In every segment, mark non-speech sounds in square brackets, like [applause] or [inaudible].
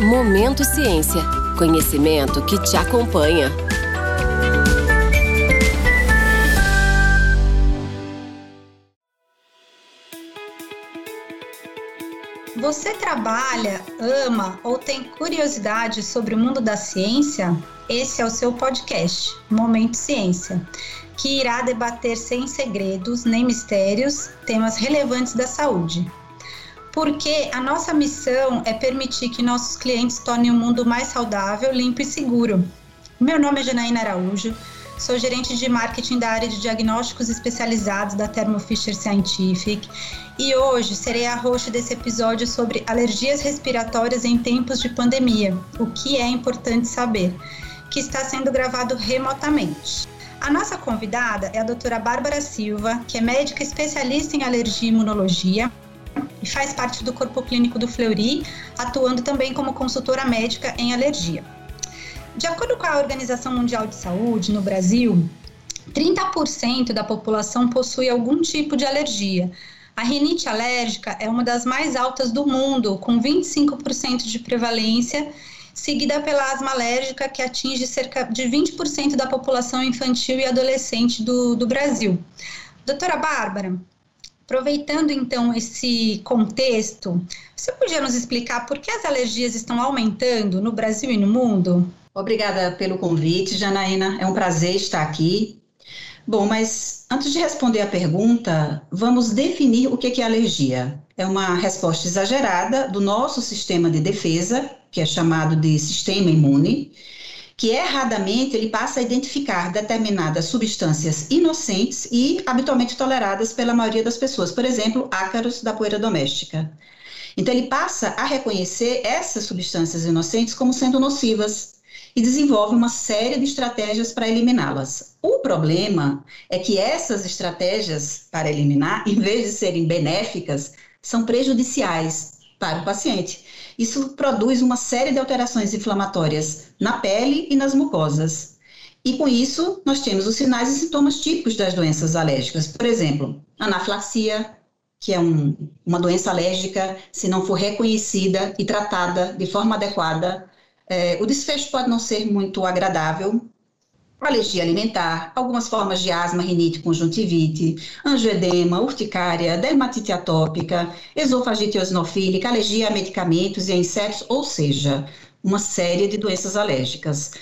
Momento Ciência. Conhecimento que te acompanha. Você trabalha, ama ou tem curiosidade sobre o mundo da ciência? Esse é o seu podcast, Momento Ciência, que irá debater sem segredos nem mistérios temas relevantes da saúde porque a nossa missão é permitir que nossos clientes tornem o mundo mais saudável, limpo e seguro. Meu nome é Janaína Araújo, sou gerente de marketing da área de diagnósticos especializados da Thermo Fisher Scientific e hoje serei a host desse episódio sobre alergias respiratórias em tempos de pandemia, o que é importante saber, que está sendo gravado remotamente. A nossa convidada é a doutora Bárbara Silva, que é médica especialista em alergia e imunologia e faz parte do corpo clínico do Fleury, atuando também como consultora médica em alergia. De acordo com a Organização Mundial de Saúde, no Brasil, 30% da população possui algum tipo de alergia. A rinite alérgica é uma das mais altas do mundo, com 25% de prevalência, seguida pela asma alérgica, que atinge cerca de 20% da população infantil e adolescente do, do Brasil. Doutora Bárbara, Aproveitando então esse contexto, você podia nos explicar por que as alergias estão aumentando no Brasil e no mundo? Obrigada pelo convite, Janaína. É um prazer estar aqui. Bom, mas antes de responder a pergunta, vamos definir o que é alergia. É uma resposta exagerada do nosso sistema de defesa, que é chamado de sistema imune, que erradamente ele passa a identificar determinadas substâncias inocentes e habitualmente toleradas pela maioria das pessoas, por exemplo, ácaros da poeira doméstica. Então ele passa a reconhecer essas substâncias inocentes como sendo nocivas e desenvolve uma série de estratégias para eliminá-las. O problema é que essas estratégias para eliminar, em vez de serem benéficas, são prejudiciais para o paciente. Isso produz uma série de alterações inflamatórias na pele e nas mucosas. E com isso, nós temos os sinais e sintomas típicos das doenças alérgicas. Por exemplo, anafilaxia, que é um, uma doença alérgica, se não for reconhecida e tratada de forma adequada, é, o desfecho pode não ser muito agradável, alergia alimentar, algumas formas de asma, rinite, conjuntivite, angioedema, urticária, dermatite atópica, esofagite eosinofílica, alergia a medicamentos e a insetos, ou seja, uma série de doenças alérgicas.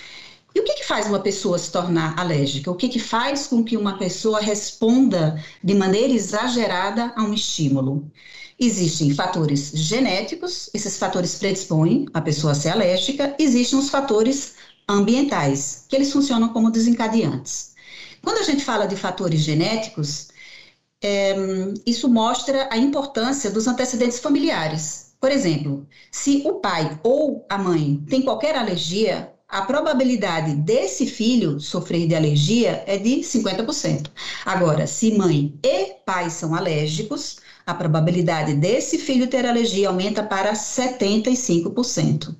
E o que, que faz uma pessoa se tornar alérgica? O que, que faz com que uma pessoa responda de maneira exagerada a um estímulo? Existem fatores genéticos, esses fatores predispõem a pessoa a ser alérgica, existem os fatores ambientais, que eles funcionam como desencadeantes. Quando a gente fala de fatores genéticos, é, isso mostra a importância dos antecedentes familiares. Por exemplo, se o pai ou a mãe tem qualquer alergia, a probabilidade desse filho sofrer de alergia é de 50%. Agora, se mãe e pai são alérgicos, a probabilidade desse filho ter alergia aumenta para 75%.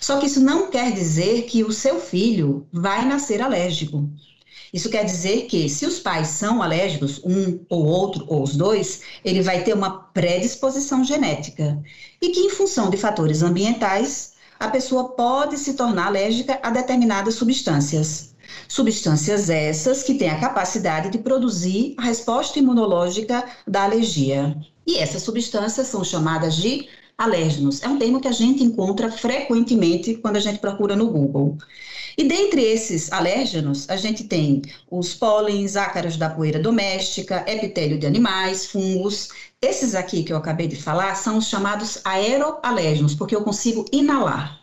Só que isso não quer dizer que o seu filho vai nascer alérgico. Isso quer dizer que, se os pais são alérgicos, um ou outro, ou os dois, ele vai ter uma predisposição genética. E que, em função de fatores ambientais, a pessoa pode se tornar alérgica a determinadas substâncias. Substâncias essas que têm a capacidade de produzir a resposta imunológica da alergia. E essas substâncias são chamadas de alérgenos. É um termo que a gente encontra frequentemente quando a gente procura no Google. E dentre esses alérgenos, a gente tem os pólens, ácaros da poeira doméstica, epitélio de animais, fungos. Esses aqui que eu acabei de falar são os chamados aeroalérgenos, porque eu consigo inalar.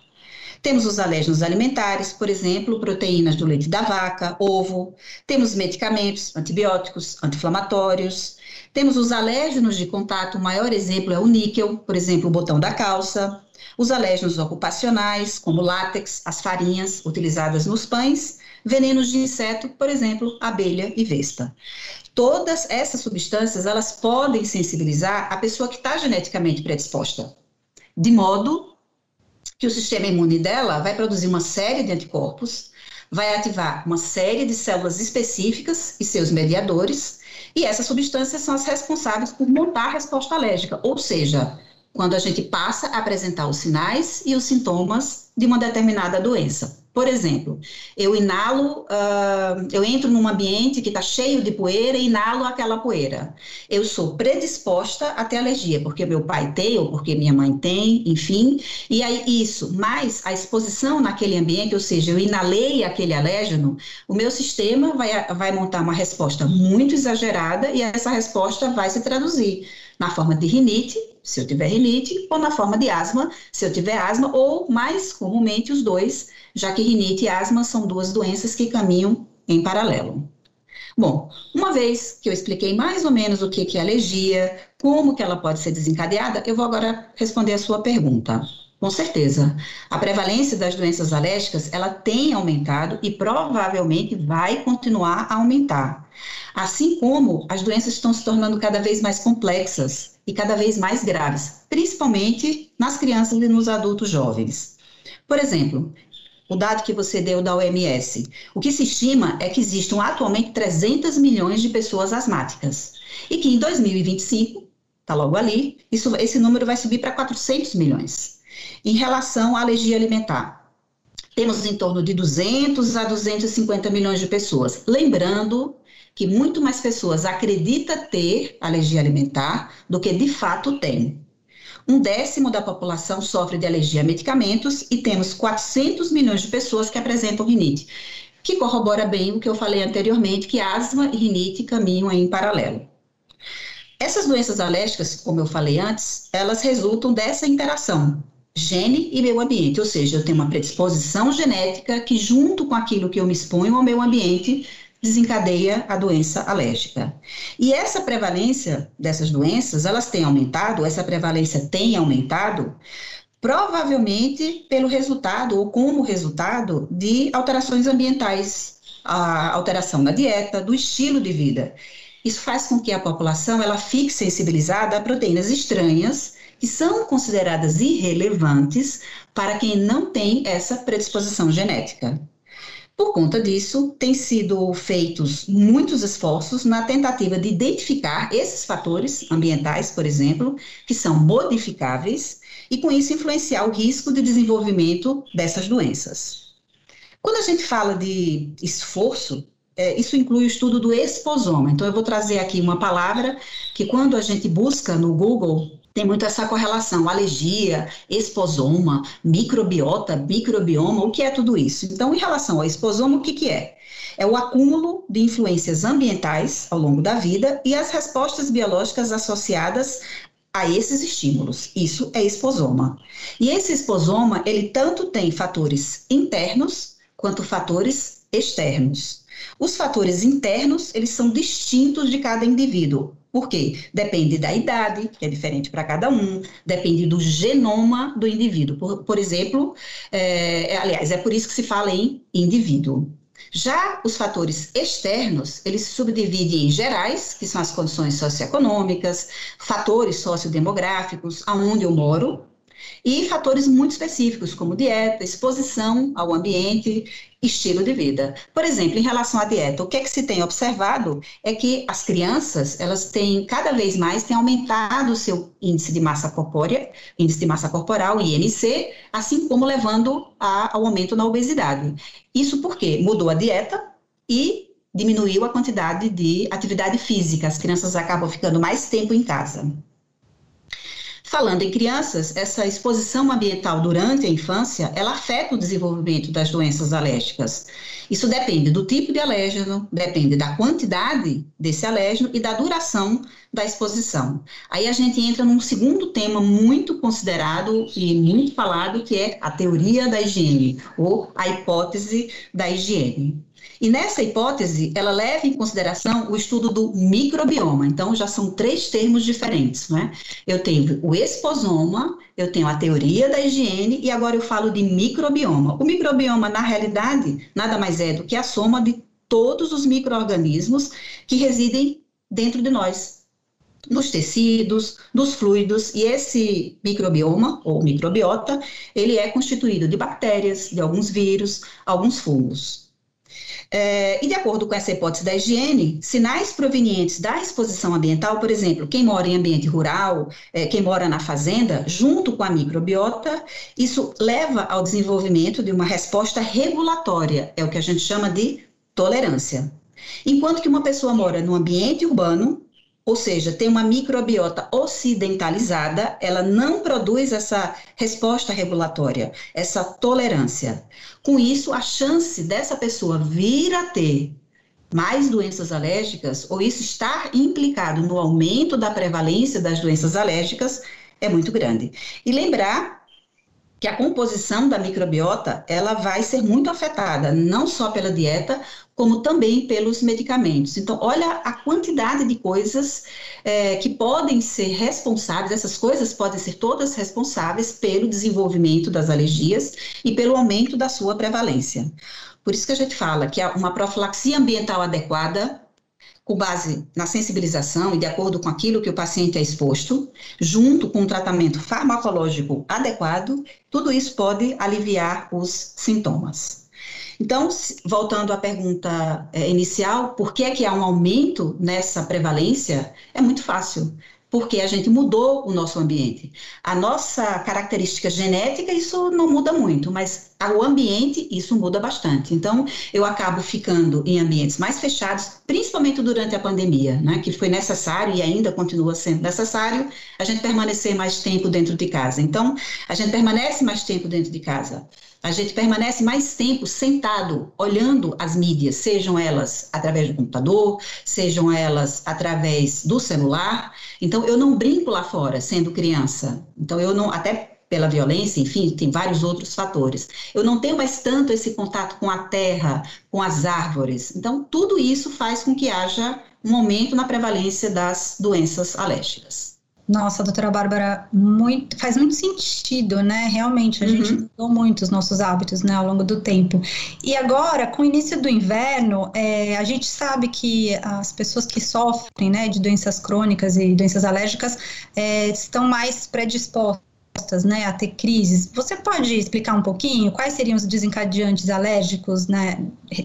Temos os alérgenos alimentares, por exemplo, proteínas do leite da vaca, ovo. Temos medicamentos, antibióticos, anti-inflamatórios. Temos os alérgenos de contato, o maior exemplo é o níquel, por exemplo, o botão da calça. Os alérgenos ocupacionais, como látex, as farinhas utilizadas nos pães, venenos de inseto, por exemplo, abelha e vespa. Todas essas substâncias, elas podem sensibilizar a pessoa que está geneticamente predisposta, de modo que o sistema imune dela vai produzir uma série de anticorpos, vai ativar uma série de células específicas e seus mediadores, e essas substâncias são as responsáveis por montar a resposta alérgica, ou seja, quando a gente passa a apresentar os sinais e os sintomas de uma determinada doença. Por exemplo, eu inalo, uh, eu entro num ambiente que está cheio de poeira e inalo aquela poeira. Eu sou predisposta a ter alergia, porque meu pai tem ou porque minha mãe tem, enfim. E aí isso, mais a exposição naquele ambiente, ou seja, eu inalei aquele alérgeno, o meu sistema vai, vai montar uma resposta muito exagerada e essa resposta vai se traduzir na forma de rinite, se eu tiver rinite, ou na forma de asma, se eu tiver asma, ou mais comumente os dois já que rinite e asma são duas doenças que caminham em paralelo. Bom, uma vez que eu expliquei mais ou menos o que é alergia, como que ela pode ser desencadeada, eu vou agora responder a sua pergunta. Com certeza, a prevalência das doenças alérgicas, ela tem aumentado e provavelmente vai continuar a aumentar. Assim como as doenças estão se tornando cada vez mais complexas e cada vez mais graves, principalmente nas crianças e nos adultos jovens. Por exemplo, o dado que você deu da OMS. O que se estima é que existam atualmente 300 milhões de pessoas asmáticas e que em 2025, está logo ali, isso, esse número vai subir para 400 milhões. Em relação à alergia alimentar, temos em torno de 200 a 250 milhões de pessoas. Lembrando que muito mais pessoas acreditam ter alergia alimentar do que de fato têm. Um décimo da população sofre de alergia a medicamentos e temos 400 milhões de pessoas que apresentam rinite, que corrobora bem o que eu falei anteriormente, que asma e rinite caminham em paralelo. Essas doenças alérgicas, como eu falei antes, elas resultam dessa interação gene e meio ambiente, ou seja, eu tenho uma predisposição genética que, junto com aquilo que eu me exponho ao meio ambiente, desencadeia a doença alérgica. E essa prevalência dessas doenças, elas têm aumentado, essa prevalência tem aumentado, provavelmente pelo resultado ou como resultado de alterações ambientais, a alteração da dieta, do estilo de vida. Isso faz com que a população ela fique sensibilizada a proteínas estranhas que são consideradas irrelevantes para quem não tem essa predisposição genética. Por conta disso, têm sido feitos muitos esforços na tentativa de identificar esses fatores ambientais, por exemplo, que são modificáveis, e com isso influenciar o risco de desenvolvimento dessas doenças. Quando a gente fala de esforço, é, isso inclui o estudo do esposoma. Então, eu vou trazer aqui uma palavra que, quando a gente busca no Google, tem muito essa correlação, alergia, esposoma, microbiota, microbioma, o que é tudo isso? Então, em relação ao esposoma, o que, que é? É o acúmulo de influências ambientais ao longo da vida e as respostas biológicas associadas a esses estímulos. Isso é esposoma. E esse esposoma, ele tanto tem fatores internos quanto fatores externos. Os fatores internos, eles são distintos de cada indivíduo. Por quê? Depende da idade, que é diferente para cada um, depende do genoma do indivíduo. Por, por exemplo, é, é, aliás, é por isso que se fala em indivíduo. Já os fatores externos, eles se subdividem em gerais, que são as condições socioeconômicas, fatores sociodemográficos, aonde eu moro, e fatores muito específicos, como dieta, exposição ao ambiente, estilo de vida. Por exemplo, em relação à dieta, o que é que se tem observado é que as crianças, elas têm, cada vez mais, têm aumentado o seu índice de massa corpórea, índice de massa corporal, IMC, assim como levando a, ao aumento na obesidade. Isso porque mudou a dieta e diminuiu a quantidade de atividade física. As crianças acabam ficando mais tempo em casa. Falando em crianças, essa exposição ambiental durante a infância, ela afeta o desenvolvimento das doenças alérgicas. Isso depende do tipo de alérgeno, depende da quantidade desse alérgeno e da duração da exposição. Aí a gente entra num segundo tema muito considerado e muito falado, que é a teoria da higiene, ou a hipótese da higiene. E nessa hipótese, ela leva em consideração o estudo do microbioma. Então, já são três termos diferentes, né? Eu tenho o esposoma, eu tenho a teoria da higiene e agora eu falo de microbioma. O microbioma, na realidade, nada mais é do que a soma de todos os micro-organismos que residem dentro de nós, nos tecidos, nos fluidos, e esse microbioma, ou microbiota, ele é constituído de bactérias, de alguns vírus, alguns fungos. É, e de acordo com essa hipótese da higiene, sinais provenientes da exposição ambiental, por exemplo, quem mora em ambiente rural, é, quem mora na fazenda, junto com a microbiota, isso leva ao desenvolvimento de uma resposta regulatória, é o que a gente chama de tolerância. Enquanto que uma pessoa mora no ambiente urbano, ou seja, tem uma microbiota ocidentalizada, ela não produz essa resposta regulatória, essa tolerância. Com isso, a chance dessa pessoa vir a ter mais doenças alérgicas, ou isso estar implicado no aumento da prevalência das doenças alérgicas, é muito grande. E lembrar que a composição da microbiota ela vai ser muito afetada, não só pela dieta, como também pelos medicamentos. Então, olha a quantidade de coisas é, que podem ser responsáveis, essas coisas podem ser todas responsáveis pelo desenvolvimento das alergias e pelo aumento da sua prevalência. Por isso que a gente fala que uma profilaxia ambiental adequada com base na sensibilização e de acordo com aquilo que o paciente é exposto, junto com um tratamento farmacológico adequado, tudo isso pode aliviar os sintomas. Então, voltando à pergunta é, inicial, por que é que há um aumento nessa prevalência? É muito fácil porque a gente mudou o nosso ambiente. A nossa característica genética, isso não muda muito, mas o ambiente, isso muda bastante. Então, eu acabo ficando em ambientes mais fechados, principalmente durante a pandemia, né, que foi necessário e ainda continua sendo necessário a gente permanecer mais tempo dentro de casa. Então, a gente permanece mais tempo dentro de casa. A gente permanece mais tempo sentado, olhando as mídias, sejam elas através do computador, sejam elas através do celular. Então, eu não brinco lá fora, sendo criança. Então, eu não, até pela violência, enfim, tem vários outros fatores. Eu não tenho mais tanto esse contato com a terra, com as árvores. Então, tudo isso faz com que haja um aumento na prevalência das doenças alérgicas. Nossa, doutora Bárbara, muito, faz muito sentido, né? Realmente, a uhum. gente mudou muito os nossos hábitos né, ao longo do tempo. E agora, com o início do inverno, é, a gente sabe que as pessoas que sofrem né, de doenças crônicas e doenças alérgicas é, estão mais predispostas né, a ter crises. Você pode explicar um pouquinho quais seriam os desencadeantes alérgicos né,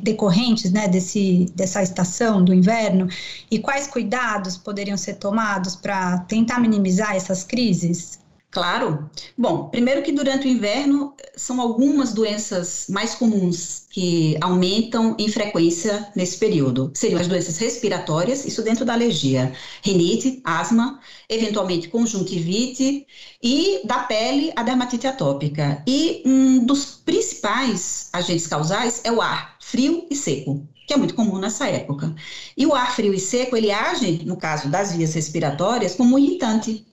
decorrentes né, desse, dessa estação do inverno e quais cuidados poderiam ser tomados para tentar minimizar essas crises? Claro. Bom, primeiro que durante o inverno são algumas doenças mais comuns que aumentam em frequência nesse período. Seriam as doenças respiratórias, isso dentro da alergia, rinite, asma, eventualmente conjuntivite e da pele a dermatite atópica. E um dos principais agentes causais é o ar frio e seco que é muito comum nessa época. E o ar frio e seco, ele age, no caso das vias respiratórias, como um irritante.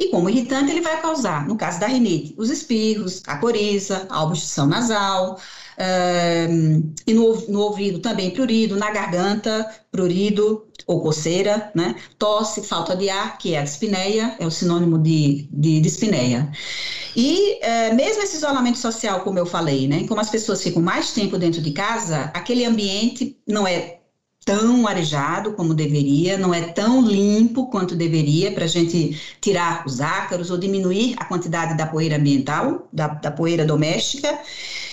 E como irritante, ele vai causar, no caso da rinite, os espirros, a coriza, a obstrução nasal, um, e no, no, ouvido também prurido, na garganta, prurido ou coceira, né? Tosse, falta de ar, que é a dispneia, é o sinônimo de, de dispneia. E é, mesmo esse isolamento social, como eu falei, né? Como as pessoas ficam mais tempo dentro de casa, aquele ambiente não é tão arejado como deveria, não é tão limpo quanto deveria para a gente tirar os ácaros ou diminuir a quantidade da poeira ambiental, da, da poeira doméstica.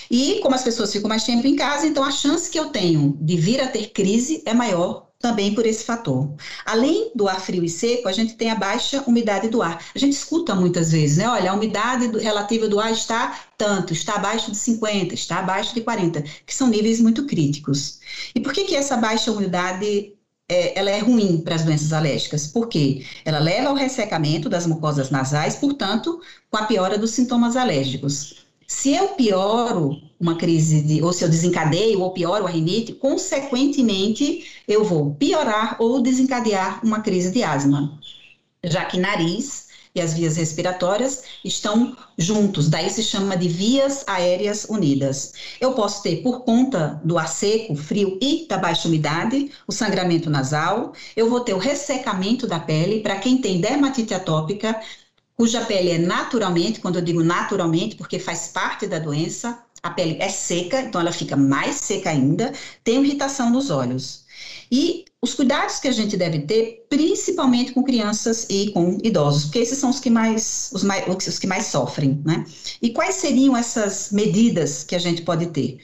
E como as pessoas ficam mais tempo em casa, então a chance que eu tenho de vir a ter crise é maior também por esse fator. Além do ar frio e seco, a gente tem a baixa umidade do ar. A gente escuta muitas vezes, né? Olha, a umidade relativa do ar está tanto, está abaixo de 50, está abaixo de 40, que são níveis muito críticos. E por que, que essa baixa umidade é, ela é ruim para as doenças alérgicas? Porque ela leva ao ressecamento das mucosas nasais, portanto, com a piora dos sintomas alérgicos. Se eu pioro uma crise de, ou se eu desencadeio ou pioro a rinite, consequentemente eu vou piorar ou desencadear uma crise de asma, já que nariz e as vias respiratórias estão juntos, daí se chama de vias aéreas unidas. Eu posso ter, por conta do ar seco, frio e da baixa umidade, o sangramento nasal, eu vou ter o ressecamento da pele, para quem tem dermatite atópica, cuja pele é naturalmente, quando eu digo naturalmente, porque faz parte da doença, a pele é seca, então ela fica mais seca ainda, tem irritação nos olhos. E os cuidados que a gente deve ter, principalmente com crianças e com idosos, porque esses são os que mais, os mais, os que mais sofrem, né? E quais seriam essas medidas que a gente pode ter?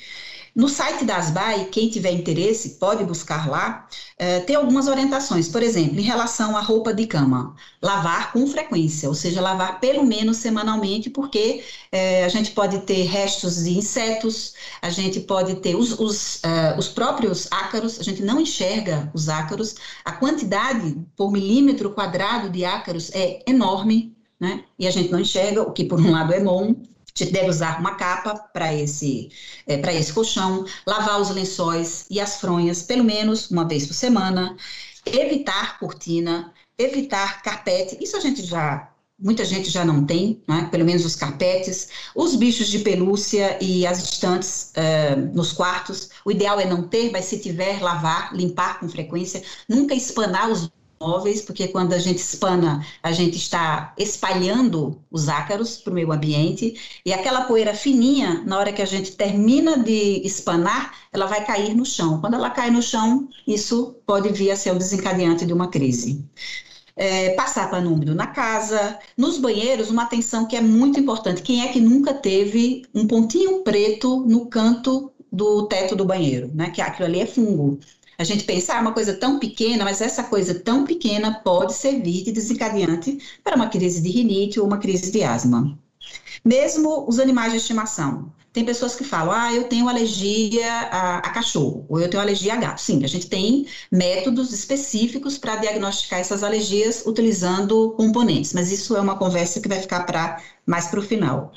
No site da ASBAI, quem tiver interesse pode buscar lá, é, tem algumas orientações. Por exemplo, em relação à roupa de cama, lavar com frequência, ou seja, lavar pelo menos semanalmente, porque é, a gente pode ter restos de insetos, a gente pode ter os, os, uh, os próprios ácaros, a gente não enxerga os ácaros, a quantidade por milímetro quadrado de ácaros é enorme, né? E a gente não enxerga, o que por um lado é bom, deve usar uma capa para esse, é, para esse colchão, lavar os lençóis e as fronhas pelo menos uma vez por semana, evitar cortina, evitar carpete. Isso a gente já muita gente já não tem, né? pelo menos os carpetes, os bichos de pelúcia e as estantes uh, nos quartos. O ideal é não ter, mas se tiver, lavar, limpar com frequência, nunca espanar os móveis, porque quando a gente espana, a gente está espalhando os ácaros para o meio ambiente, e aquela poeira fininha, na hora que a gente termina de espanar, ela vai cair no chão. Quando ela cai no chão, isso pode vir a ser o desencadeante de uma crise. É, passar pano úmido na casa, nos banheiros, uma atenção que é muito importante. Quem é que nunca teve um pontinho preto no canto do teto do banheiro, né? Que aquilo ali é fungo. A gente pensa, ah, uma coisa tão pequena, mas essa coisa tão pequena pode servir de desencadeante para uma crise de rinite ou uma crise de asma. Mesmo os animais de estimação. Tem pessoas que falam, ah, eu tenho alergia a, a, cachorro, ou eu tenho alergia a gato. Sim, a gente tem métodos específicos para diagnosticar essas alergias utilizando componentes, mas isso é uma conversa que vai ficar para mais para o final.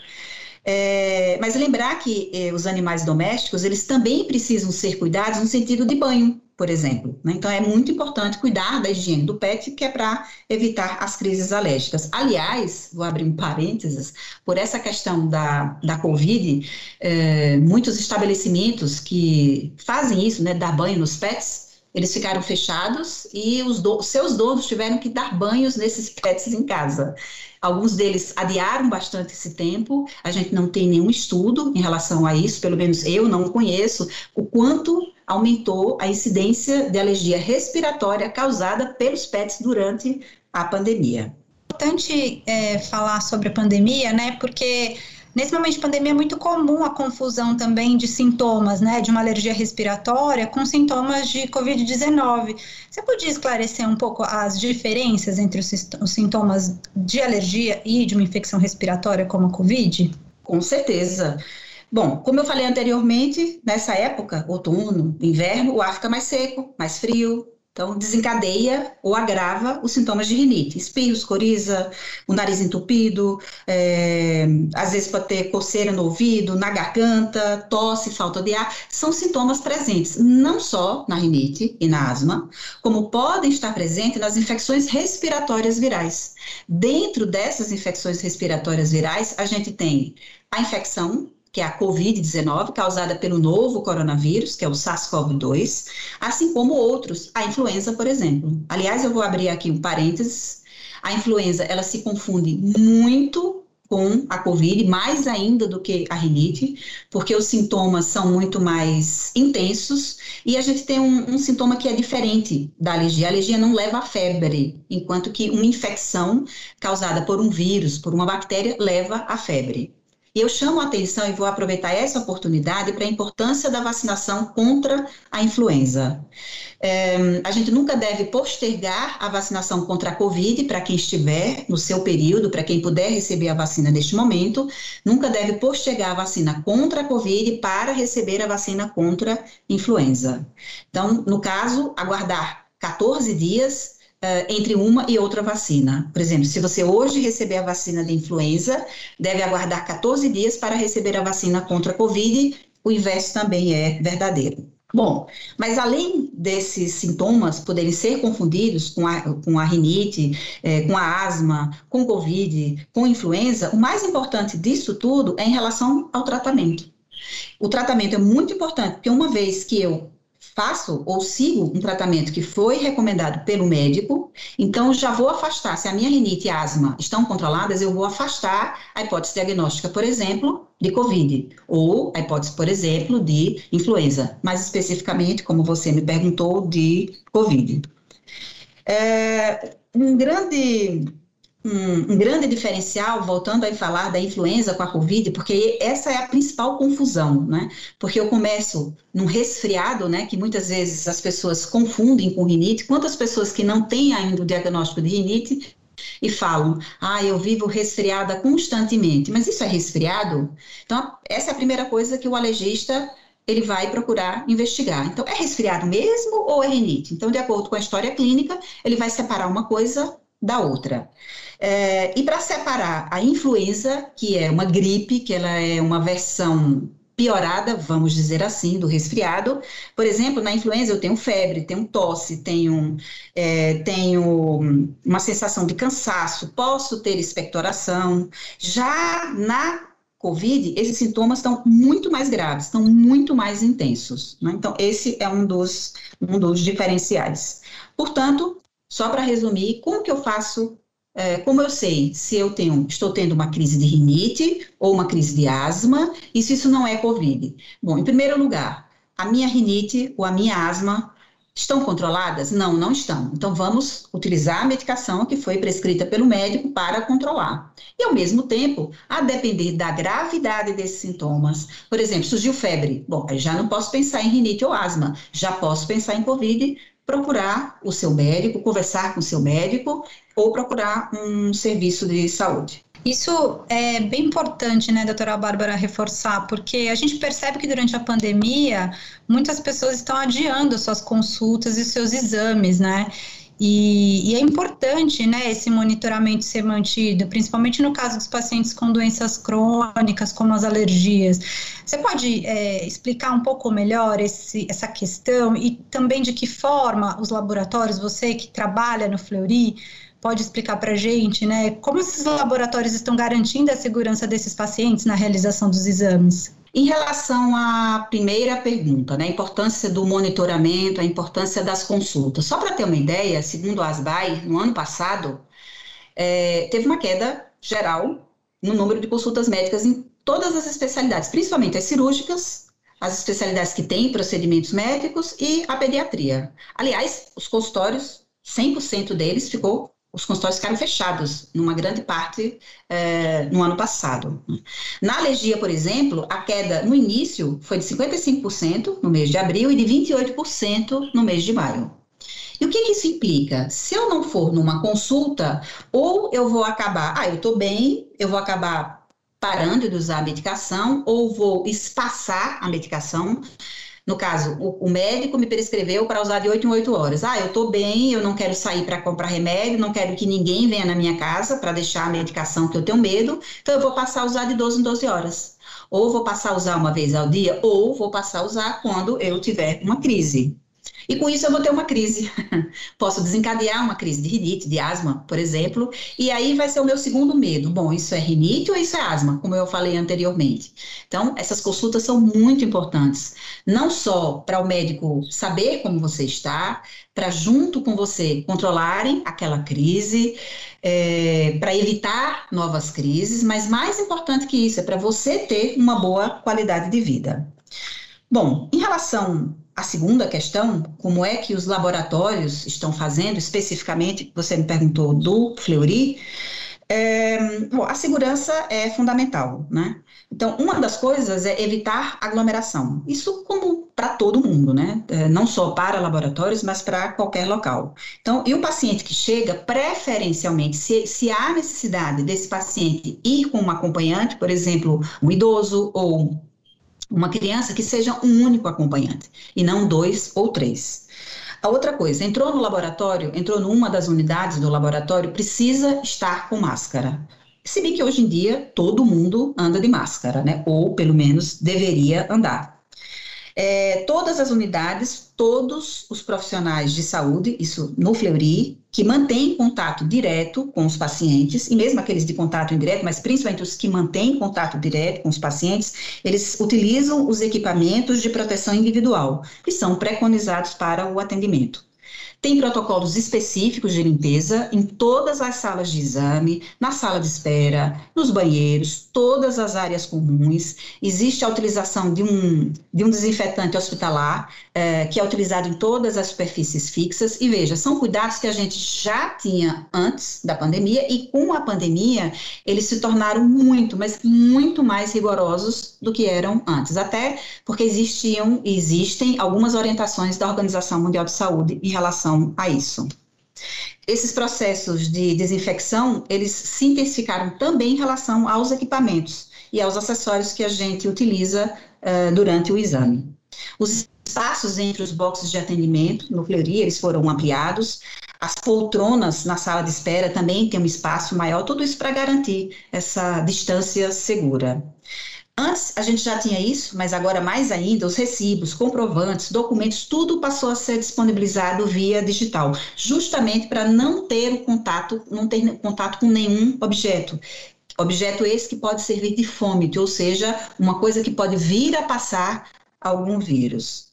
É, mas lembrar que eh, os animais domésticos, eles também precisam ser cuidados no sentido de banho, por exemplo. Né? Então, é muito importante cuidar da higiene do pet, que é para evitar as crises alérgicas. Aliás, vou abrir um parênteses, por essa questão da, da Covid, é, muitos estabelecimentos que fazem isso, né, dar banho nos pets, eles ficaram fechados e os do, seus donos tiveram que dar banhos nesses pets em casa. Alguns deles adiaram bastante esse tempo, a gente não tem nenhum estudo em relação a isso, pelo menos eu não conheço, o quanto aumentou a incidência de alergia respiratória causada pelos pets durante a pandemia. É importante é, falar sobre a pandemia, né? Porque Nesse momento de pandemia é muito comum a confusão também de sintomas, né, de uma alergia respiratória com sintomas de Covid-19. Você podia esclarecer um pouco as diferenças entre os, os sintomas de alergia e de uma infecção respiratória como a Covid? Com certeza. Bom, como eu falei anteriormente, nessa época, outono, inverno, o ar fica mais seco, mais frio, então, desencadeia ou agrava os sintomas de rinite. Espirros, coriza, o nariz entupido, é, às vezes pode ter coceira no ouvido, na garganta, tosse, falta de ar. São sintomas presentes não só na rinite e na asma, como podem estar presentes nas infecções respiratórias virais. Dentro dessas infecções respiratórias virais, a gente tem a infecção que é a Covid-19, causada pelo novo coronavírus, que é o SARS-CoV-2, assim como outros, a influenza, por exemplo. Aliás, eu vou abrir aqui um parênteses. A influenza, ela se confunde muito com a Covid, mais ainda do que a rinite, porque os sintomas são muito mais intensos e a gente tem um, um, sintoma que é diferente da alergia. A alergia não leva a febre, enquanto que uma infecção causada por um vírus, por uma bactéria, leva a febre. E eu chamo a atenção e vou aproveitar essa oportunidade para a importância da vacinação contra a influenza. É, a gente nunca deve postergar a vacinação contra a Covid para quem estiver no seu período, para quem puder receber a vacina neste momento, nunca deve postergar a vacina contra a Covid para receber a vacina contra a influenza. Então, no caso, aguardar 14 dias entre uma e outra vacina. Por exemplo, se você hoje receber a vacina de influenza, deve aguardar 14 dias para receber a vacina contra a Covid. O inverso também é verdadeiro. Bom, mas além desses sintomas poderem ser confundidos com a, com a rinite, é, com a asma, com Covid, com influenza, o mais importante disso tudo é em relação ao tratamento. O tratamento é muito importante, porque uma vez que eu faço ou sigo um tratamento que foi recomendado pelo médico, então já vou afastar. Se a minha rinite e asma estão controladas, eu vou afastar a hipótese diagnóstica, por exemplo, de COVID, ou a hipótese, por exemplo, de influenza, mais especificamente, como você me perguntou, de COVID. É, um grande um, grande diferencial, voltando a falar da influenza com a Covid, porque essa é a principal confusão, né? Porque eu começo num resfriado, né? Que muitas vezes as pessoas confundem com rinite. Quantas pessoas que não têm ainda o diagnóstico de rinite e falam, ah, eu vivo resfriada constantemente, mas isso é resfriado? Então, essa é a primeira coisa que o alergista ele vai procurar investigar. Então, é resfriado mesmo ou é rinite? Então, de acordo com a história clínica, ele vai separar uma coisa da outra. É, e para separar a influenza, que é uma gripe, que ela é uma versão piorada, vamos dizer assim, do resfriado. Por exemplo, na influenza eu tenho febre, tenho tosse, tenho, é, tenho uma sensação de cansaço, posso ter expectoração. Já na Covid, esses sintomas estão muito mais graves, estão muito mais intensos. Né? Então, esse é um dos, um dos diferenciais. Portanto, só para resumir, como que eu faço, é, como eu sei se eu tenho, estou tendo uma crise de rinite ou uma crise de asma e se isso não é Covid? Bom, em primeiro lugar, a minha rinite ou a minha asma Estão controladas? Não, não estão. Então, vamos utilizar a medicação que foi prescrita pelo médico para controlar. E, ao mesmo tempo, a depender da gravidade desses sintomas, por exemplo, surgiu febre. Bom, já não posso pensar em rinite ou asma, já posso pensar em Covid, procurar o seu médico, conversar com o seu médico ou procurar um serviço de saúde. Isso é bem importante, né, doutora Bárbara, reforçar, porque a gente percebe que durante a pandemia muitas pessoas estão adiando suas consultas e seus exames, né? E, e, é importante, né, esse monitoramento ser mantido, principalmente no caso dos pacientes com doenças crônicas, como as alergias. Você pode é, explicar um pouco melhor esse, essa questão e também de que forma os laboratórios, você que trabalha no Fleury, pode explicar para a gente, né, como esses laboratórios estão garantindo a segurança desses pacientes na realização dos exames? Em relação à primeira pergunta, né, a importância do monitoramento, a importância das consultas. Só para ter uma ideia, segundo a ASBAI, no ano passado, é, teve uma queda geral no número de consultas médicas em todas as especialidades, principalmente as cirúrgicas, as especialidades que têm procedimentos médicos e a pediatria. Aliás, os consultórios, 100% deles ficou os consultórios ficaram fechados, numa grande parte, é, no ano passado. Na alergia, por exemplo, a queda no início foi de 55% no mês de abril e de 28% no mês de maio. E o que, que, isso implica? Se eu não for numa consulta, ou eu vou acabar, ah, eu estou bem, eu vou acabar parando de usar a medicação, ou vou espaçar a medicação, no caso, o, o médico me prescreveu para usar de 8 em 8 horas. Ah, eu estou bem, eu não quero sair para comprar remédio, não quero que ninguém venha na minha casa para deixar a medicação que eu tenho medo, então eu vou passar a usar de 12 em 12 horas. Ou vou passar a usar uma vez ao dia, ou vou passar a usar quando eu tiver uma crise. E com isso eu vou ter uma crise. [laughs] Posso desencadear uma crise de rinite, de asma, por exemplo, e aí vai ser o meu segundo medo. Bom, isso é rinite ou isso é asma, como eu falei anteriormente. Então, essas consultas são muito importantes, não só para o médico saber como você está, para junto com você controlarem aquela crise, é, para evitar novas crises, mas mais importante que isso é para você ter uma boa qualidade de vida. Bom, em relação a segunda questão, como é que os laboratórios estão fazendo, especificamente, você me perguntou do Fleury, é, bom, a segurança é fundamental, né? Então, uma das coisas é evitar aglomeração. Isso como para todo mundo, né? É, não só para laboratórios, mas para qualquer local. Então, e o paciente que chega, preferencialmente, se, se há necessidade desse paciente ir com um acompanhante, por exemplo, um idoso ou uma criança que seja um único acompanhante e não dois ou três. A outra coisa, entrou no laboratório, entrou numa das unidades do laboratório, precisa estar com máscara. Se bem que hoje em dia todo mundo anda de máscara, né? Ou pelo menos deveria andar é, todas as unidades, todos os profissionais de saúde, isso no Fleury, que mantêm contato direto com os pacientes, e mesmo aqueles de contato indireto, mas principalmente os que mantêm contato direto com os pacientes, eles utilizam os equipamentos de proteção individual, que são preconizados para o atendimento. Tem protocolos específicos de limpeza em todas as salas de exame, na sala de espera, nos banheiros, todas as áreas comuns. Existe a utilização de um, de um desinfetante hospitalar, é, que é utilizado em todas as superfícies fixas. E veja, são cuidados que a gente já tinha antes da pandemia e com a pandemia eles se tornaram muito, mas muito mais rigorosos do que eram antes. Até porque existiam existem algumas orientações da Organização Mundial de Saúde em relação a isso. Esses processos de desinfecção, eles se intensificaram também em relação aos equipamentos e aos acessórios que a gente utiliza uh, durante o exame. Os espaços entre os boxes de atendimento no Fleury, eles foram ampliados, as poltronas na sala de espera também tem um espaço maior, tudo isso para garantir essa distância segura. Antes a gente já tinha isso, mas agora mais ainda, os recibos, comprovantes, documentos, tudo passou a ser disponibilizado via digital, justamente para não ter o contato, não ter contato com nenhum objeto. Objeto esse que pode servir de fômite, ou seja, uma coisa que pode vir a passar algum vírus.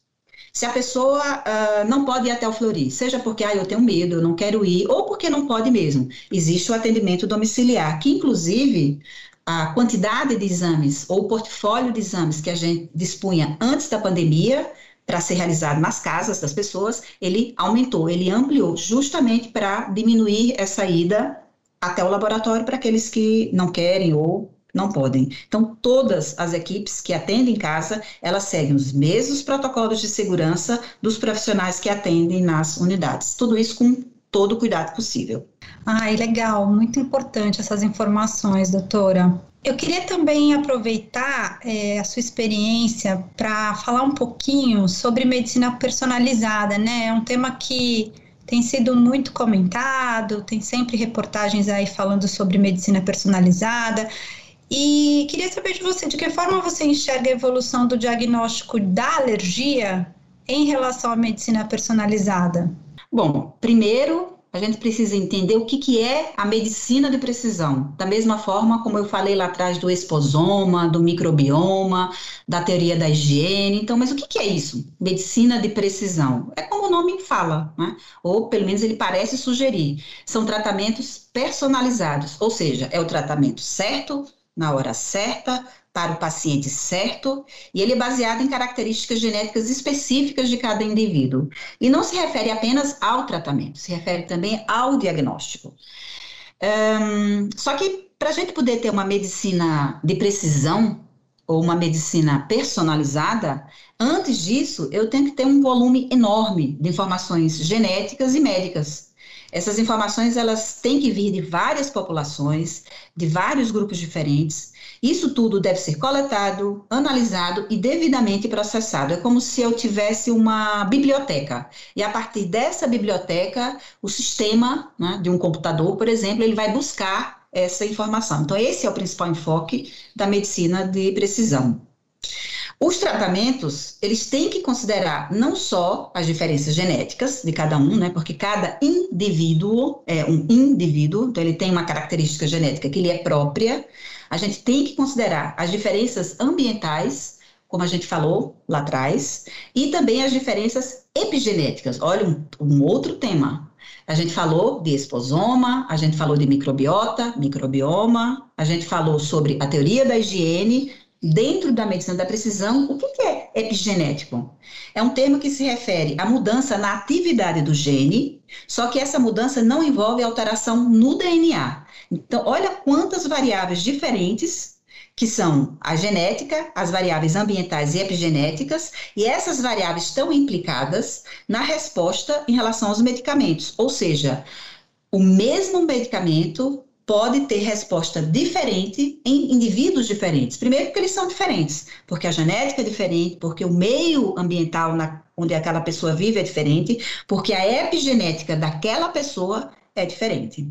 Se a pessoa uh, não pode ir até o Flori, seja porque ah, eu tenho medo, eu não quero ir, ou porque não pode mesmo, existe o atendimento domiciliar, que inclusive a quantidade de exames ou o portfólio de exames que a gente dispunha antes da pandemia para ser realizado nas casas das pessoas, ele aumentou, ele ampliou, justamente para diminuir essa ida até o laboratório para aqueles que não querem ou não podem. Então, todas as equipes que atendem em casa, elas seguem os mesmos protocolos de segurança dos profissionais que atendem nas unidades. Tudo isso com todo o cuidado possível. Ai, legal, muito importante essas informações, doutora. Eu queria também aproveitar é, a sua experiência para falar um pouquinho sobre medicina personalizada, né? É um tema que tem sido muito comentado, tem sempre reportagens aí falando sobre medicina personalizada. E queria saber de você, de que forma você enxerga a evolução do diagnóstico da alergia em relação à medicina personalizada? Bom, primeiro a gente precisa entender o que, que é a medicina de precisão. Da mesma forma como eu falei lá atrás do esposoma, do microbioma, da teoria da higiene. Então, mas o que, que é isso? Medicina de precisão. É como o nome fala, né? ou pelo menos ele parece sugerir. São tratamentos personalizados, ou seja, é o tratamento certo, na hora certa, para o paciente certo, e ele é baseado em características genéticas específicas de cada indivíduo. E não se refere apenas ao tratamento, se refere também ao diagnóstico. Um, só que para a gente poder ter uma medicina de precisão, ou uma medicina personalizada, antes disso, eu tenho que ter um volume enorme de informações genéticas e médicas. Essas informações elas têm que vir de várias populações, de vários grupos diferentes. Isso tudo deve ser coletado, analisado e devidamente processado. É como se eu tivesse uma biblioteca. E a partir dessa biblioteca, o sistema né, de um computador, por exemplo, ele vai buscar essa informação. Então, esse é o principal enfoque da medicina de precisão. Os tratamentos, eles têm que considerar não só as diferenças genéticas de cada um, né? Porque cada indivíduo é um indivíduo, então ele tem uma característica genética que lhe é própria. A gente tem que considerar as diferenças ambientais, como a gente falou lá atrás, e também as diferenças epigenéticas. Olha, um, um outro tema. A gente falou de esposoma, a gente falou de microbiota, microbioma, a gente falou sobre a teoria da higiene, dentro da medicina da precisão, o que é epigenético? É um termo que se refere à mudança na atividade do gene, só que essa mudança não envolve alteração no DNA. Então, olha quantas variáveis diferentes que são a genética, as variáveis ambientais e epigenéticas, e essas variáveis estão implicadas na resposta em relação aos medicamentos, ou seja, o mesmo medicamento pode ter resposta diferente em indivíduos diferentes. Primeiro, porque eles são diferentes, porque a genética é diferente, porque o meio ambiental na, onde aquela pessoa vive é diferente, porque a epigenética daquela pessoa é diferente.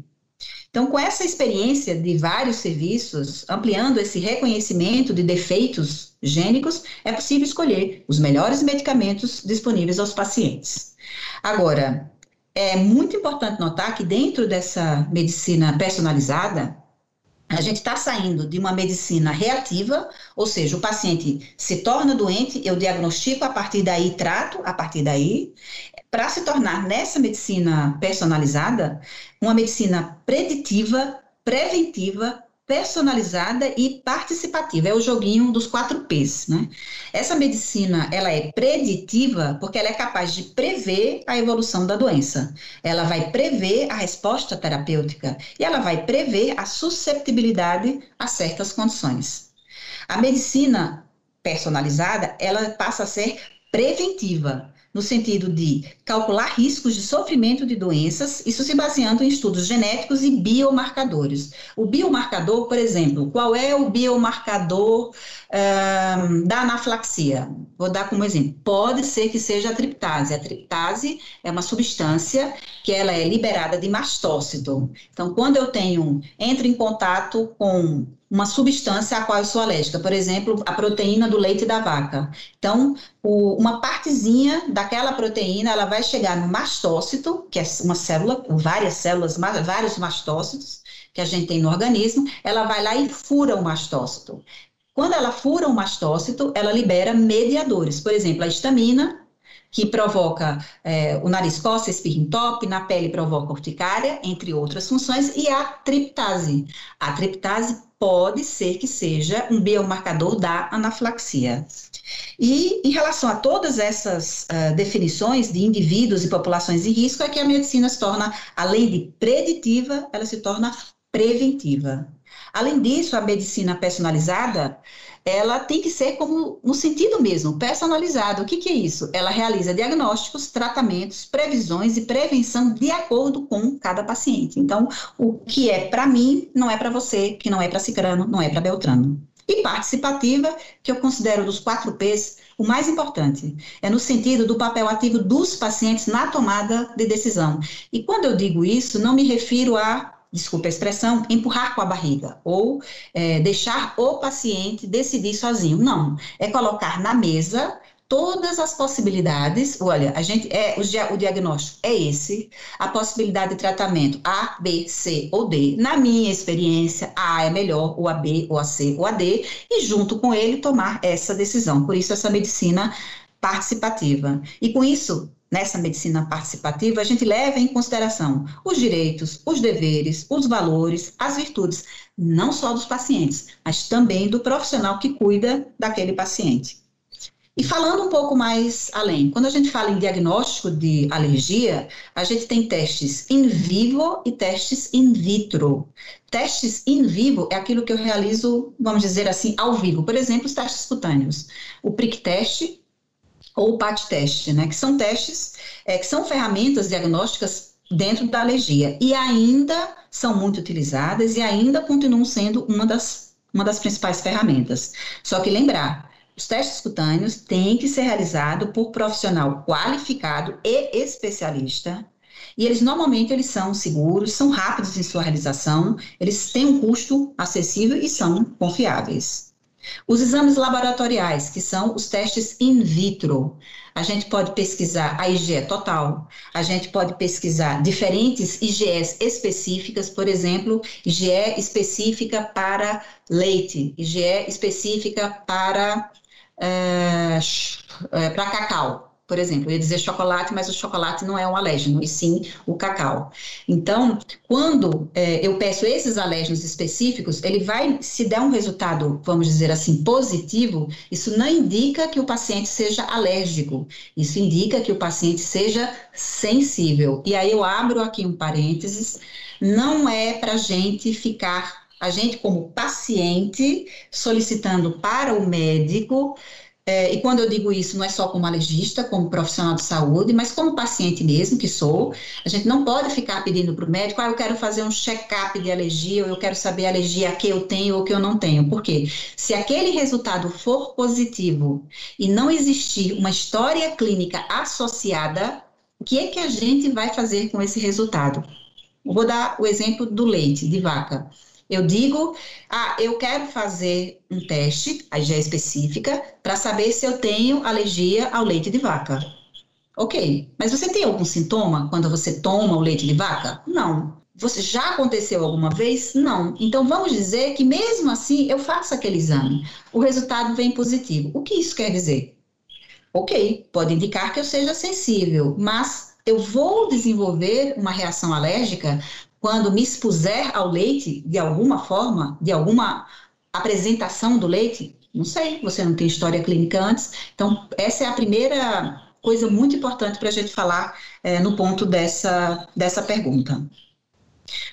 Então, com essa experiência de vários serviços, ampliando esse reconhecimento de defeitos gênicos, é possível escolher os melhores medicamentos disponíveis aos pacientes. Agora, é muito importante notar que dentro dessa medicina personalizada, a gente está saindo de uma medicina reativa, ou seja, o paciente se torna doente, eu diagnostico a partir daí, trato a partir daí, para se tornar nessa medicina personalizada uma medicina preditiva, preventiva, personalizada e participativa. É o joguinho dos quatro P's, né? Essa medicina, ela é preditiva porque ela é capaz de prever a evolução da doença. Ela vai prever a resposta terapêutica e ela vai prever a susceptibilidade a certas condições. A medicina personalizada, ela passa a ser preventiva no sentido de calcular riscos de sofrimento de doenças, isso se baseando em estudos genéticos e biomarcadores. O biomarcador, por exemplo, qual é o biomarcador um, da anaflaxia? Vou dar como exemplo. Pode ser que seja a triptase. A triptase é uma substância que ela é liberada de mastócito. Então, quando eu tenho, entro em contato com uma substância a qual eu sou alérgica, por exemplo, a proteína do leite da vaca. Então, o, uma partezinha daquela proteína, ela vai chegar no mastócito, que é uma célula, várias células, vários mastócitos que a gente tem no organismo, ela vai lá e fura o mastócito. Quando ela fura o mastócito, ela libera mediadores, por exemplo, a histamina, que provoca é, o nariz coça, espirro top, na pele provoca urticária, entre outras funções, e a triptase. A triptase pode ser que seja um biomarcador da anaflaxia. E em relação a todas essas uh, definições de indivíduos e populações em risco, é que a medicina se torna, além de preditiva, ela se torna preventiva. Além disso, a medicina personalizada, ela tem que ser como no sentido mesmo, personalizada. O que, que é isso? Ela realiza diagnósticos, tratamentos, previsões e prevenção de acordo com cada paciente. Então, o que é para mim não é para você, que não é para Cicrano, não é para Beltrano. E participativa, que eu considero dos quatro P's o mais importante, é no sentido do papel ativo dos pacientes na tomada de decisão. E quando eu digo isso, não me refiro a desculpa a expressão, empurrar com a barriga ou é, deixar o paciente decidir sozinho. Não, é colocar na mesa todas as possibilidades. Olha, a gente é o, o diagnóstico é esse, a possibilidade de tratamento A, B, C ou D. Na minha experiência, A é melhor, ou a B, ou a C, ou a D, e junto com ele tomar essa decisão. Por isso essa medicina participativa. E com isso, nessa medicina participativa, a gente leva em consideração os direitos, os deveres, os valores, as virtudes, não só dos pacientes, mas também do profissional que cuida daquele paciente. E falando um pouco mais além, quando a gente fala em diagnóstico de alergia, a gente tem testes in vivo e testes in vitro. Testes in vivo é aquilo que eu realizo, vamos dizer assim, ao vivo. Por exemplo, os testes cutâneos. O prick teste ou PAT-teste, né, que são testes, é, que são ferramentas diagnósticas dentro da alergia e ainda são muito utilizadas e ainda continuam sendo uma das, uma das principais ferramentas. Só que lembrar, os testes cutâneos têm que ser realizados por profissional qualificado e especialista, e eles normalmente eles são seguros, são rápidos em sua realização, eles têm um custo acessível e são confiáveis. Os exames laboratoriais, que são os testes in vitro, a gente pode pesquisar a IgE total, a gente pode pesquisar diferentes IgEs específicas, por exemplo, IgE específica para leite, IgE específica para, é, para cacau, por exemplo, eu ia dizer chocolate, mas o chocolate não é um alérgeno, e sim o cacau. Então, quando é, eu peço esses alérgenos específicos, ele vai, se der um resultado, vamos dizer assim, positivo, isso não indica que o paciente seja alérgico, isso indica que o paciente seja sensível. E aí eu abro aqui um parênteses, não é para gente ficar, a gente como paciente, solicitando para o médico é, e quando eu digo isso, não é só como alergista, como profissional de saúde, mas como paciente mesmo, que sou. A gente não pode ficar pedindo para o médico, ah, eu quero fazer um check-up de alergia, ou eu quero saber a alergia que eu tenho ou que eu não tenho. Por quê? Se aquele resultado for positivo e não existir uma história clínica associada, o que é que a gente vai fazer com esse resultado? vou dar o exemplo do leite de vaca. Eu digo, ah, eu quero fazer um teste, a IgE específica, para saber se eu tenho alergia ao leite de vaca. Ok, mas você tem algum sintoma quando você toma o leite de vaca? Não. Você já aconteceu alguma vez? Não. Então vamos dizer que mesmo assim eu faço aquele exame. O resultado vem positivo. O que isso quer dizer? ok, pode indicar que eu seja sensível, mas eu vou desenvolver uma reação alérgica quando me expuser ao leite de alguma forma, de alguma apresentação do leite? Não sei, você não tem história clínica antes. Então, essa é a primeira coisa muito importante para a gente falar é, no ponto dessa, dessa pergunta.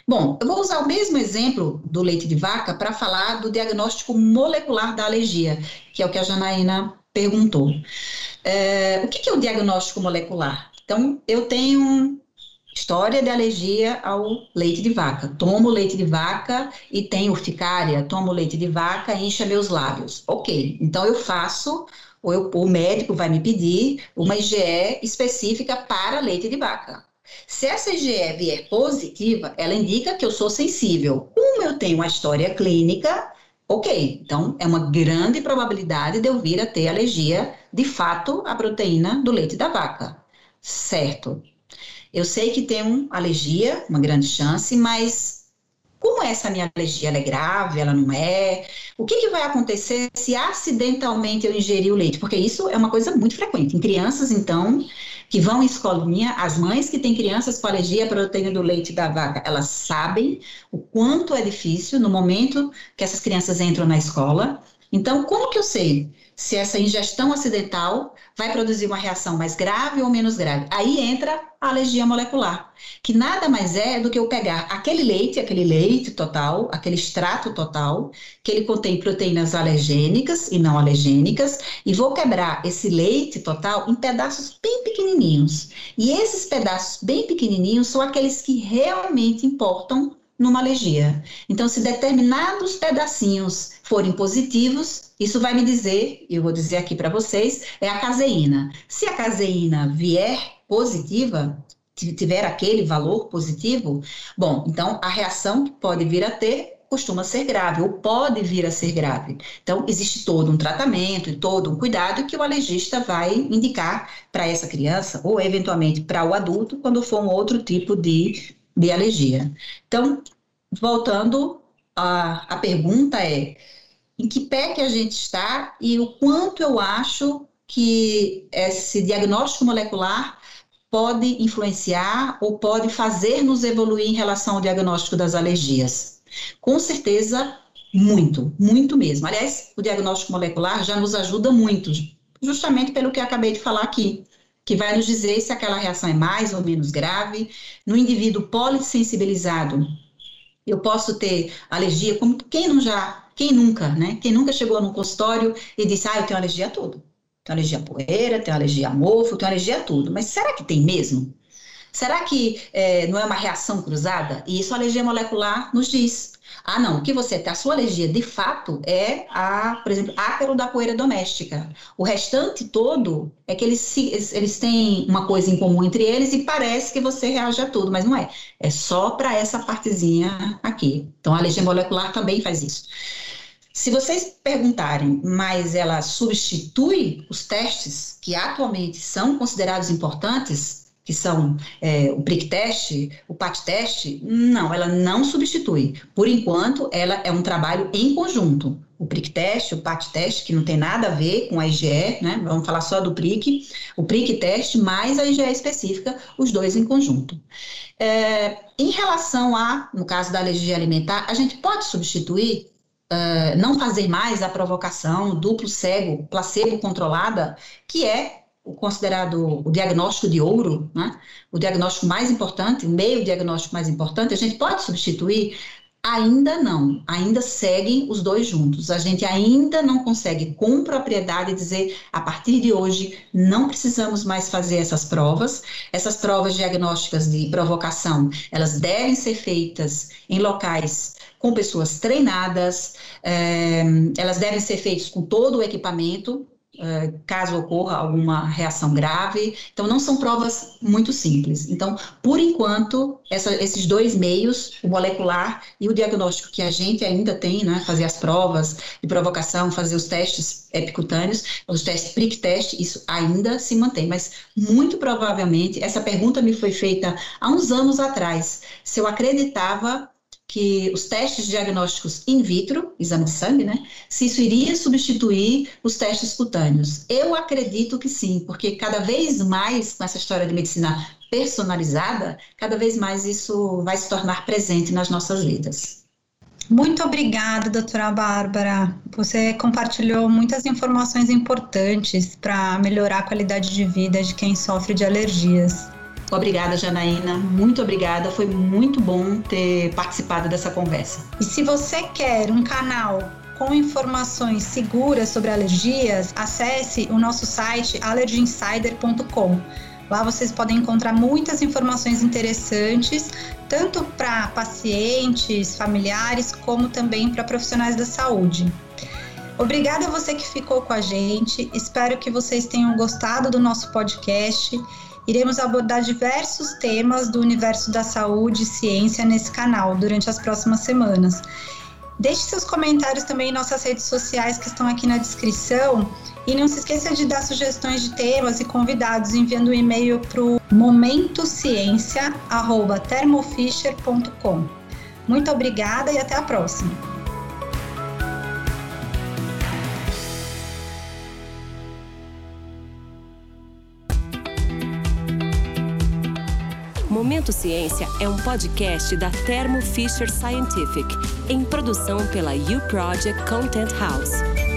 Bom, eu vou usar o mesmo exemplo do leite de vaca para falar do diagnóstico molecular da alergia, que é o que a Janaína perguntou. É, o que é o diagnóstico molecular? Então, eu tenho história de alergia ao leite de vaca. Tomo leite de vaca e tenho urticária, tomo leite de vaca e incha meus lábios. Ok, então eu faço, ou eu, o médico vai me pedir uma IgE específica para leite de vaca. Se essa IgE vier positiva, ela indica que eu sou sensível. Como eu tenho uma história clínica, ok, então é uma grande probabilidade de eu vir a ter alergia, de fato, à proteína do leite da vaca. Certo. Eu sei que tenho alergia, uma grande chance, mas como essa minha alergia ela é grave, ela não é? O que, que vai acontecer se acidentalmente eu ingerir o leite? Porque isso é uma coisa muito frequente. Em crianças, então, que vão em escolinha, as mães que têm crianças com alergia à proteína do leite da vaca, elas sabem o quanto é difícil no momento que essas crianças entram na escola. Então, como que eu sei se essa ingestão acidental vai produzir uma reação mais grave ou menos grave. Aí entra a alergia molecular, que nada mais é do que eu pegar aquele leite, aquele leite total, aquele extrato total, que ele contém proteínas alergênicas e não alergênicas, e vou quebrar esse leite total em pedaços bem pequenininhos. E esses pedaços bem pequenininhos são aqueles que realmente importam numa alergia. Então, se determinados pedacinhos forem positivos, isso vai me dizer, eu vou dizer aqui para vocês, é a caseína. Se a caseína vier positiva, tiver aquele valor positivo, bom, então a reação que pode vir a ter costuma ser grave ou pode vir a ser grave. Então, existe todo um tratamento e todo um cuidado que o alergista vai indicar para essa criança ou eventualmente para o adulto quando for um outro tipo de de alergia. Então, voltando, a, a pergunta é: em que pé que a gente está e o quanto eu acho que esse diagnóstico molecular pode influenciar ou pode fazer-nos evoluir em relação ao diagnóstico das alergias? Com certeza, muito, muito mesmo. Aliás, o diagnóstico molecular já nos ajuda muito, justamente pelo que acabei de falar aqui que vai nos dizer se aquela reação é mais ou menos grave. No indivíduo polissensibilizado, eu posso ter alergia, como quem não já, quem nunca, né? Quem nunca chegou no consultório e disse, ah, eu tenho alergia a tudo. Tenho alergia a poeira, tenho alergia a mofo, tenho alergia a tudo. Mas será que tem mesmo? Será que é, não é uma reação cruzada? E isso a alergia molecular nos diz. Ah, não, o que você tem, a sua alergia de fato é a, por exemplo, ácaro da poeira doméstica. O restante todo é que eles, eles têm uma coisa em comum entre eles e parece que você reage a tudo, mas não é. É só para essa partezinha aqui. Então, a alergia molecular também faz isso. Se vocês perguntarem, mas ela substitui os testes que atualmente são considerados importantes, que são é, o prick test, o pat test, não, ela não substitui. Por enquanto, ela é um trabalho em conjunto. O prick test, o pat test, que não tem nada a ver com a IgE, né? Vamos falar só do prick, o prick test mais a IgE específica, os dois em conjunto. É, em relação a, no caso da alergia alimentar, a gente pode substituir Uh, não fazer mais a provocação duplo cego, placebo controlada, que é considerado o diagnóstico de ouro, né? o diagnóstico mais importante, o meio diagnóstico mais importante, a gente pode substituir? Ainda não, ainda seguem os dois juntos. A gente ainda não consegue com propriedade dizer a partir de hoje não precisamos mais fazer essas provas. Essas provas diagnósticas de provocação, elas devem ser feitas em locais com pessoas treinadas, é, elas devem ser feitas com todo o equipamento, caso ocorra alguma reação grave. Então, não são provas muito simples. Então, por enquanto, essa, esses dois meios, o molecular e o diagnóstico que a gente ainda tem, né, fazer as provas de provocação, fazer os testes epicutâneos, os testes prick test, isso ainda se mantém. Mas, muito provavelmente, essa pergunta me foi feita há uns anos atrás, se eu acreditava que os testes diagnósticos in vitro, exame de sangue, né? Se isso iria substituir os testes cutâneos. Eu acredito que sim, porque cada vez mais, com essa história de medicina personalizada, cada vez mais isso vai se tornar presente nas nossas vidas. Muito obrigada, doutora Bárbara. Você compartilhou muitas informações importantes para melhorar a qualidade de vida de quem sofre de alergias. Obrigada, Janaína. Muito obrigada. Foi muito bom ter participado dessa conversa. E se você quer um canal com informações seguras sobre alergias, acesse o nosso site allergyinsider.com. Lá vocês podem encontrar muitas informações interessantes, tanto para pacientes, familiares, como também para profissionais da saúde. Obrigada a você que ficou com a gente. Espero que vocês tenham gostado do nosso podcast Iremos abordar diversos temas do universo da saúde e ciência nesse canal durante as próximas semanas. Deixe seus comentários também em nossas redes sociais que estão aqui na descrição. E não se esqueça de dar sugestões de temas e convidados enviando um e-mail para o momentociencia.thermofisher.com. Muito obrigada e até a próxima! Momento Ciência é um podcast da Thermo Fisher Scientific, em produção pela U Project Content House.